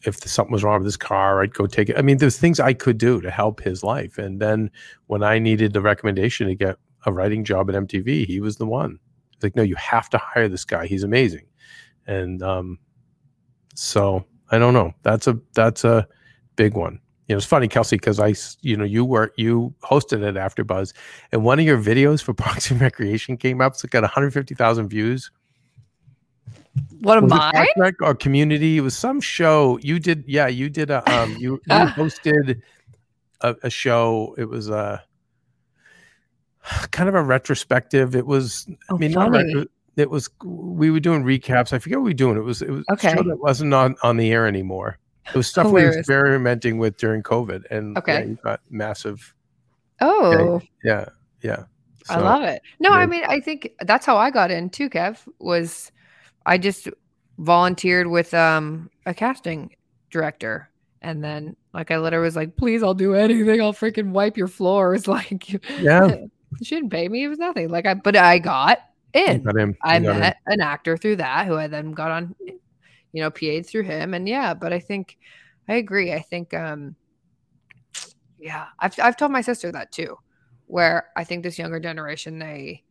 if something was wrong with his car, I'd go take it. I mean, there's things I could do to help his life. And then when I needed the recommendation to get a writing job at MTV, he was the one. He's like, no, you have to hire this guy. He's amazing. And um, so I don't know. That's a that's a big one. You know, it's funny, Kelsey, because I, you know, you were you hosted it AfterBuzz, and one of your videos for Parks and Recreation came up. It's got 150,000 views. What am I? Or Community? It was some show you did. Yeah, you did a um you, you hosted a, a show. It was a kind of a retrospective. It was. Oh, I mean, funny. not it was we were doing recaps. I forget what we were doing. It was it was okay. show that wasn't on on the air anymore. It was stuff we were experimenting with during COVID, and okay, yeah, you got massive. Oh, yeah, yeah. So, I love it. No, yeah. I mean, I think that's how I got in too. Kev was I just volunteered with um a casting director, and then like I literally was like, "Please, I'll do anything. I'll freaking wipe your floors." Like, yeah, you shouldn't pay me. It was nothing. Like I, but I got in. Got I met him. an actor through that who I then got on, you know, PA'd through him. And yeah, but I think I agree. I think, um, yeah, I've, I've told my sister that too, where I think this younger generation, they,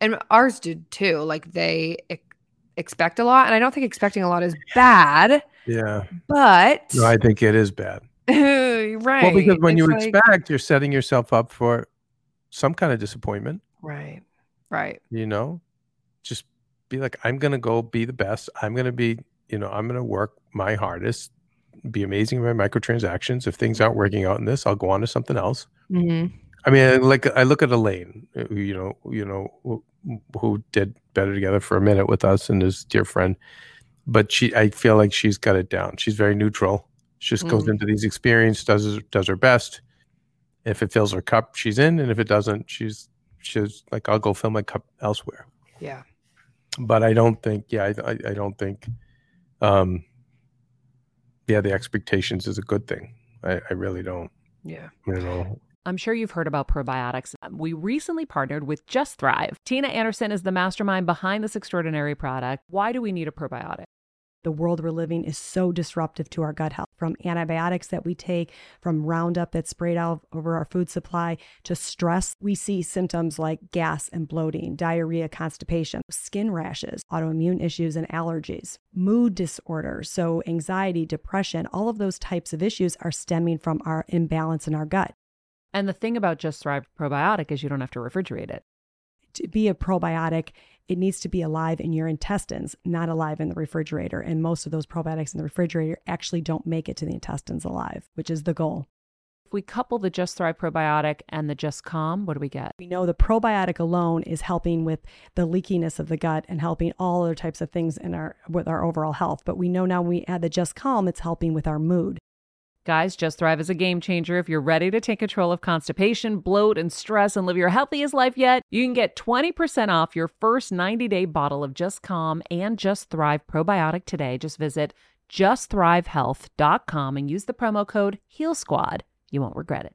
and ours did too, like they expect a lot. And I don't think expecting a lot is bad. Yeah. But no, I think it is bad. right. Well, because when it's you like, expect, you're setting yourself up for some kind of disappointment. Right. Right. You know, just be like, I'm gonna go be the best. I'm gonna be, you know, I'm gonna work my hardest, be amazing with my microtransactions. If things aren't working out in this, I'll go on to something else. Mhm. I mean, like I look at Elaine, uh, you know, you know, who, who did better together for a minute with us and his dear friend, but she, I feel like she's got it down. She's very neutral. She just goes Mm. into these experiences, does does her best. If it fills her cup, she's in, and if it doesn't, she's she's like, I'll go fill my cup elsewhere. Yeah. But I don't think, yeah, I, I, I don't think, um, yeah, the expectations is a good thing. I, I really don't. Yeah. You know, I'm sure you've heard about probiotics. We recently partnered with Just Thrive. Tina Anderson is the mastermind behind this extraordinary product. Why do we need a probiotic? The world we're living is so disruptive to our gut health from antibiotics that we take, from Roundup that's sprayed out over our food supply to stress. We see symptoms like gas and bloating, diarrhea, constipation, skin rashes, autoimmune issues, and allergies, mood disorders. So, anxiety, depression, all of those types of issues are stemming from our imbalance in our gut. And the thing about Just Thrive probiotic is you don't have to refrigerate it. To be a probiotic, it needs to be alive in your intestines, not alive in the refrigerator. And most of those probiotics in the refrigerator actually don't make it to the intestines alive, which is the goal. If we couple the Just Thrive probiotic and the Just Calm, what do we get? We know the probiotic alone is helping with the leakiness of the gut and helping all other types of things in our with our overall health. But we know now when we add the Just Calm, it's helping with our mood. Guys, Just Thrive is a game changer. If you're ready to take control of constipation, bloat, and stress and live your healthiest life yet, you can get 20% off your first 90 day bottle of Just Calm and Just Thrive probiotic today. Just visit justthrivehealth.com and use the promo code HEALSQUAD. You won't regret it.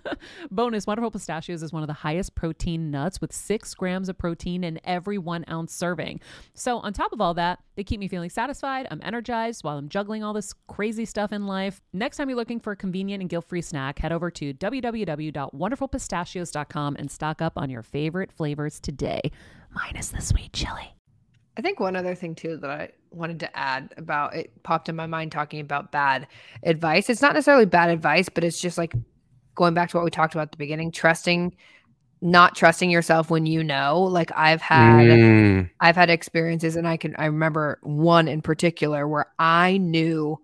Bonus Wonderful Pistachios is one of the highest protein nuts with six grams of protein in every one ounce serving. So, on top of all that, they keep me feeling satisfied. I'm energized while I'm juggling all this crazy stuff in life. Next time you're looking for a convenient and guilt free snack, head over to www.wonderfulpistachios.com and stock up on your favorite flavors today, minus the sweet chili. I think one other thing too that I wanted to add about it popped in my mind talking about bad advice. It's not necessarily bad advice, but it's just like going back to what we talked about at the beginning, trusting not trusting yourself when you know. Like I've had Mm, I've had experiences and I can I remember one in particular where I knew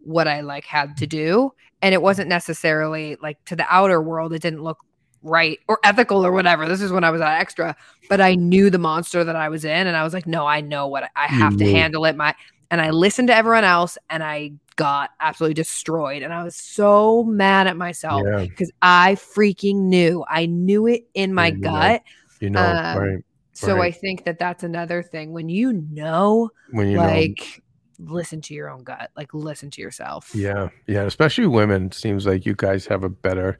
what I like had to do and it wasn't necessarily like to the outer world it didn't look right or ethical or whatever. This is when I was at extra, but I knew the monster that I was in and I was like no, I know what I, I have to handle it my and I listened to everyone else and I got absolutely destroyed and I was so mad at myself yeah, because I freaking knew. I knew it in my Yeah, you know. gut. you know, Um, right? So Right. I think that that's another thing when you know, When you know, like, listen to your own gut, like, listen to yourself. yeah, yeah. Especially women, seems like you guys have a better,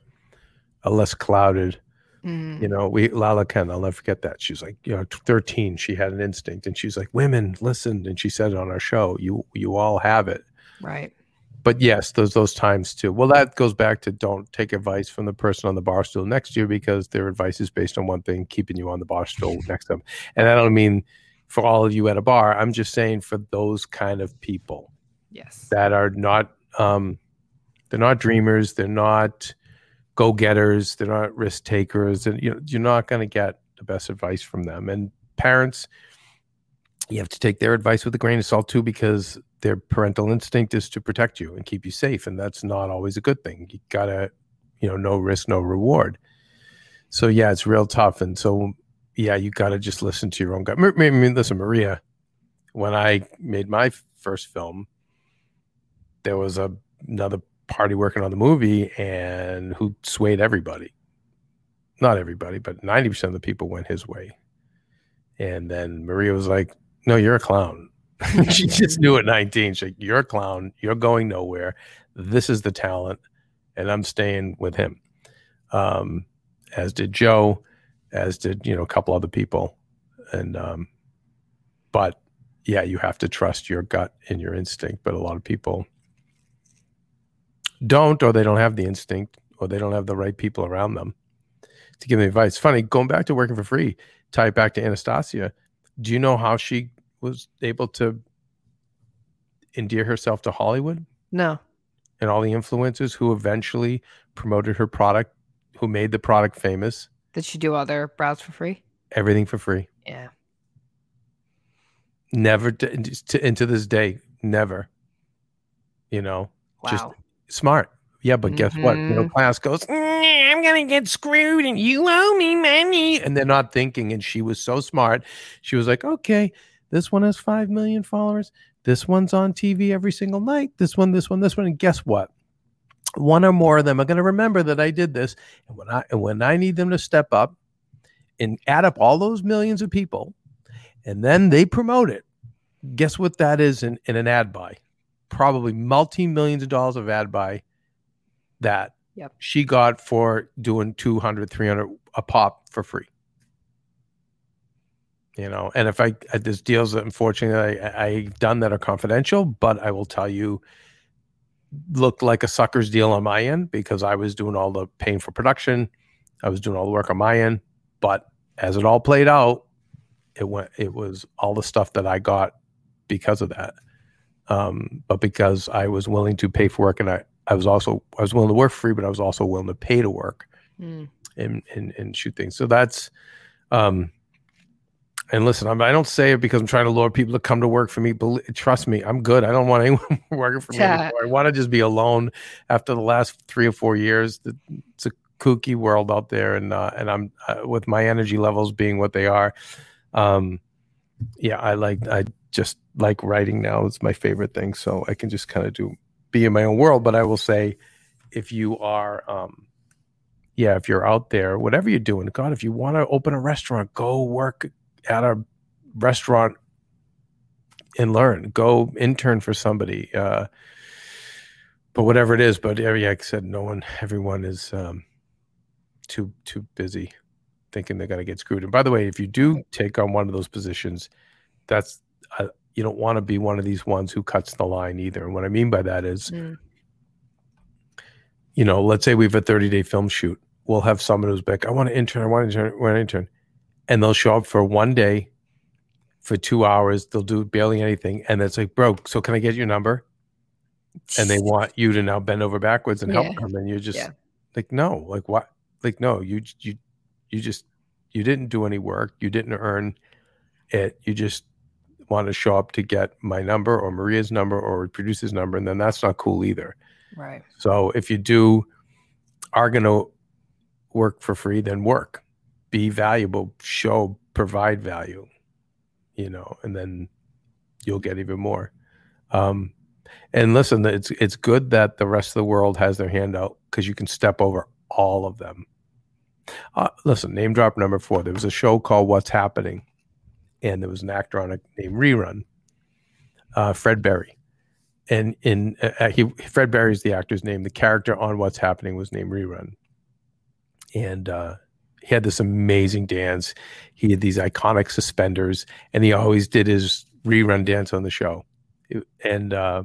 a less clouded. Mm. You know, we Lala Kent, I'll never forget that. She's like, you know, 13, she had an instinct, and she's like, "Women, listen," and she said it on our show. You, you all have it. Right. but yes, those those times too. Well, that goes back to don't take advice from the person on the bar stool next to you because their advice is based on one thing, keeping you on the bar stool next to them. And I don't mean for all of you at a bar. I'm just saying for those kind of people Yes. that are not um, they're not dreamers, they're not go getters, they're not risk takers, and you know you're not going to get the best advice from them. And parents, you have to take their advice with a grain of salt too, because their parental instinct is to protect you and keep you safe, and that's not always a good thing. You gotta, you know, no risk, no reward. So yeah, it's real tough, and so yeah, you got to just listen to your own gut. I mean, listen, Maria, when I made my first film, there was a, another party working on the movie and who swayed everybody. Not everybody, but 90% of the people went his way. And then Maria was like, No, you're a clown. she just knew at 19. She's like, You're a clown. You're going nowhere. This is the talent. And I'm staying with him. Um, as did Joe, as did, you know, a couple other people. And, um, but yeah, you have to trust your gut and your instinct. But a lot of people don't, or they don't have the instinct, or they don't have the right people around them to give them advice. Funny, going back to working for free, tie it back to Anastasia. Do you know how she was able to endear herself to Hollywood No. and all the influencers who eventually promoted her product, who made the product famous, Did she do all their brows for free? everything for free. Yeah. Never to, to, into this day, never. You know, Wow. Just- smart. Yeah, but guess what? Middle Mhm. class goes, "Mm, I'm gonna get screwed and you owe me money. And they're not thinking. And she was so smart. She was like, okay, this one has five million followers. This one's on TV every single night. This one, this one, this one. And guess what? One or more of them are gonna remember that I did this. And when I and when I need them to step up and add up all those millions of people, and then they promote it. Guess what that is in, in an ad buy? Probably multi millions of dollars of ad buy that Yep. she got for doing 200 300 a pop for free you know and if i uh, there's deals that unfortunately I, i've done that are confidential but i will tell you looked like a sucker's deal on my end because i was doing all the paying for production i was doing all the work on my end but as it all played out it went it was all the stuff that i got because of that um, but because i was willing to pay for work and i I was also I was willing to work free, but I was also willing to pay to work Mm. and and, and shoot things. So that's um and listen, I'm, I don't say it because I'm trying to lure people to come to work for me. Bel trust me, I'm good. I don't want anyone working for me. Yeah. anymore. I want to just be alone. After the last three or four years, it's a kooky world out there, and uh, and I'm uh, with my energy levels being what they are. Um, yeah, I like I just like writing now. It's my favorite thing, so I can just kind of do be in my own world. But I will say, if you are, um, yeah, if you're out there, whatever you're doing, God, if you want to open a restaurant, go work at a restaurant and learn. Go intern for somebody. Uh, but whatever it is, but yeah, like I said, no one, everyone is um, too too busy thinking they're going to get screwed. And by the way, if you do take on one of those positions, that's uh, you don't want to be one of these ones who cuts the line either. And what I mean by that is, Mm. you know, let's say we have a 30 day film shoot. We'll have someone who's like, I want to intern, I want to intern, I want to intern. And they'll show up for one day for two hours. They'll do barely anything. And it's like, bro, so can I get your number? And they want you to now bend over backwards and help them. And you're just Yeah. like, no, like what? Like, no, you, you, you just, you didn't do any work. You didn't earn it. You just want to show up to get my number or Maria's number or producer's number. And then that's not cool either. Right. So if you do are going to work for free, then work, be valuable, show, provide value, you know, and then you'll get even more. Um, and listen, it's it's good that the rest of the world has their hand out because you can step over all of them. Uh, listen, name drop number four. There was a show called What's Happening, and there was an actor on it named Rerun, uh, Fred Berry and in uh, he Fred Berry is the actor's name. The character on What's Happening was named Rerun, and uh, he had this amazing dance. He had these iconic suspenders, and he always did his rerun dance on the show. And uh,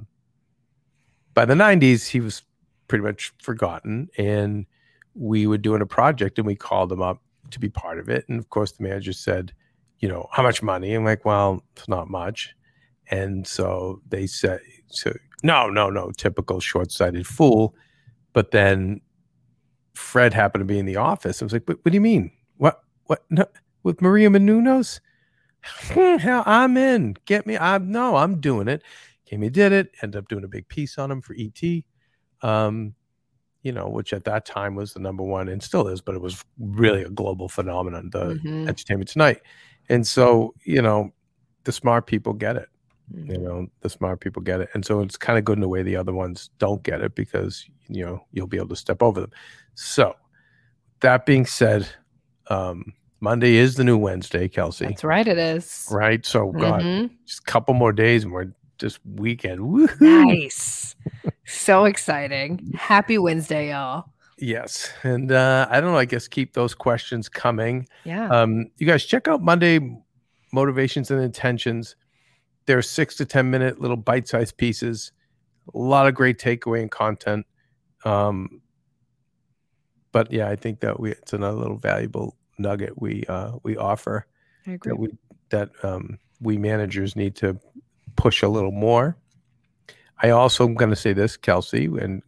by the '90s, he was pretty much forgotten. And we were doing a project, and we called him up to be part of it. And of course, the manager said, "You know, how much money?" I'm like, "Well, it's not much." And so they said, so no, no, no, typical short-sighted fool. But then Fred happened to be in the office. I was like, what, what do you mean? What, what, no, with Maria Menounos? Hell, I'm in. Get me. I'm no, I'm doing it. Came, he did it. Ended up doing a big piece on him for ET. Um, you know, which at that time was the number one and still is, but it was really a global phenomenon. The Mhm. Entertainment Tonight, and so you know, the smart people get it you Mhm. know the smart people get it and so it's kind of good in the way the other ones don't get it because you know you'll be able to step over them so that being said um Monday is the new Wednesday, Kelsey. That's right, it is. Right. So, God, Mhm. just a couple more days and we're just weekend. Woohoo! Nice. so exciting. Happy Wednesday, y'all. Yes. And uh, I don't know. I guess keep those questions coming. Yeah. Um, you guys check out Monday motivations and intentions. They're six to 10 minute little bite sized pieces, a lot of great takeaway and content. Um, but yeah, I think that we, it's another little valuable nugget we, uh, we offer I agree. that we, that, um, we managers need to push a little more. I also am going to say this, Kelsey and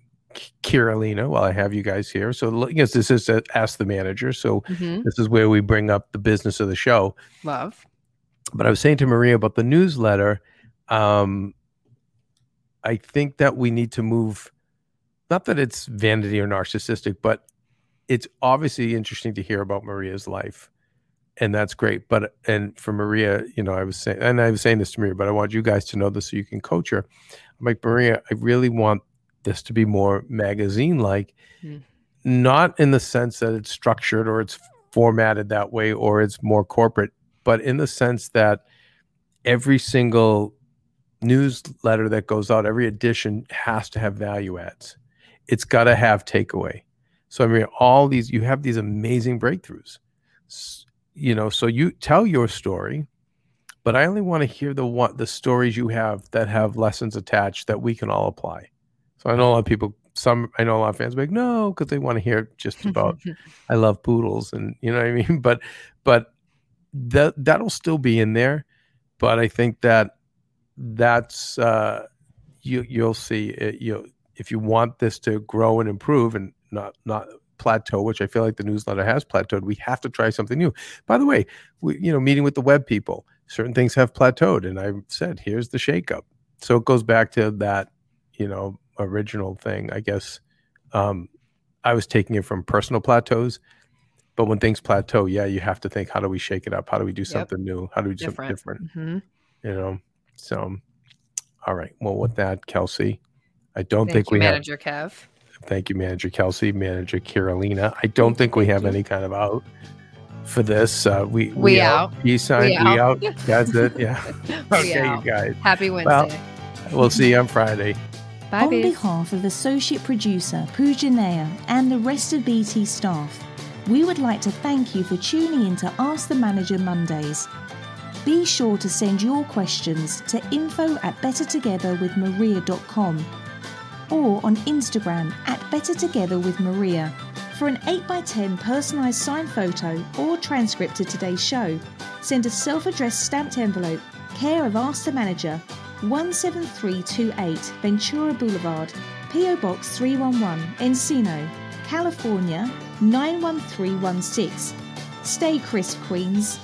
Kiralina, while I have you guys here. So, yes, this is Ask the Manager. So, Mhm. this is where we bring up the business of the show. Love. But I was saying to Maria about the newsletter. Um, I think that we need to move, not that it's vanity or narcissistic, but it's obviously interesting to hear about Maria's life. And that's great. But, and for Maria, you know, I was saying, and I was saying this to Maria, but I want you guys to know this so you can coach her. I'm like, Maria, I really want this to be more magazine like, Hmm. not in the sense that it's structured or it's formatted that way or it's more corporate, but in the sense that every single newsletter that goes out, every edition has to have value adds. It's got to have takeaway. So I mean, all these you have these amazing breakthroughs. You know, so you tell your story, but I only want to hear the one the stories you have that have lessons attached that we can all apply. So I know a lot of people. Some I know a lot of fans like, no, because they want to hear just about I love poodles and you know what I mean. But but that that'll still be in there. But I think that that's uh, you you'll see it, you if you want this to grow and improve and not not plateau, which I feel like the newsletter has plateaued. We have to try something new. By the way, we you know meeting with the web people, certain things have plateaued, and I've said here's the shakeup. So it goes back to that you know original thing, I guess. Um, I was taking it from personal plateaus, but when things plateau, yeah, you have to think, how do we shake it up? How do we do something new? How do we do something Different. different? Mhm. You know. So, all right. Well, with that, Kelsey, I don't Thank think you, we have. Manager Kev. Thank you, Manager Kelsey, Manager Carolina. I don't think we have you. any kind of out for this. Uh, we We out. Peace sign. We We, out. out. That's it. Yeah. Okay, out. you guys. Happy Well, Wednesday. We'll see you on Friday. Bye, On babes. behalf of Associate Producer Pooja Nair and the rest of BT staff, we would like to thank you for tuning in to Ask the Manager Mondays. Be sure to send your questions to info at bettertogetherwithmaria.com or on Instagram at Better Together with Maria for an 8x10 personalised signed photo or transcript of today's show. Send a self-addressed stamped envelope, care of Ask the Manager, 17328 Ventura Boulevard, PO Box 311, Encino, California 91316. Stay crisp, Queens.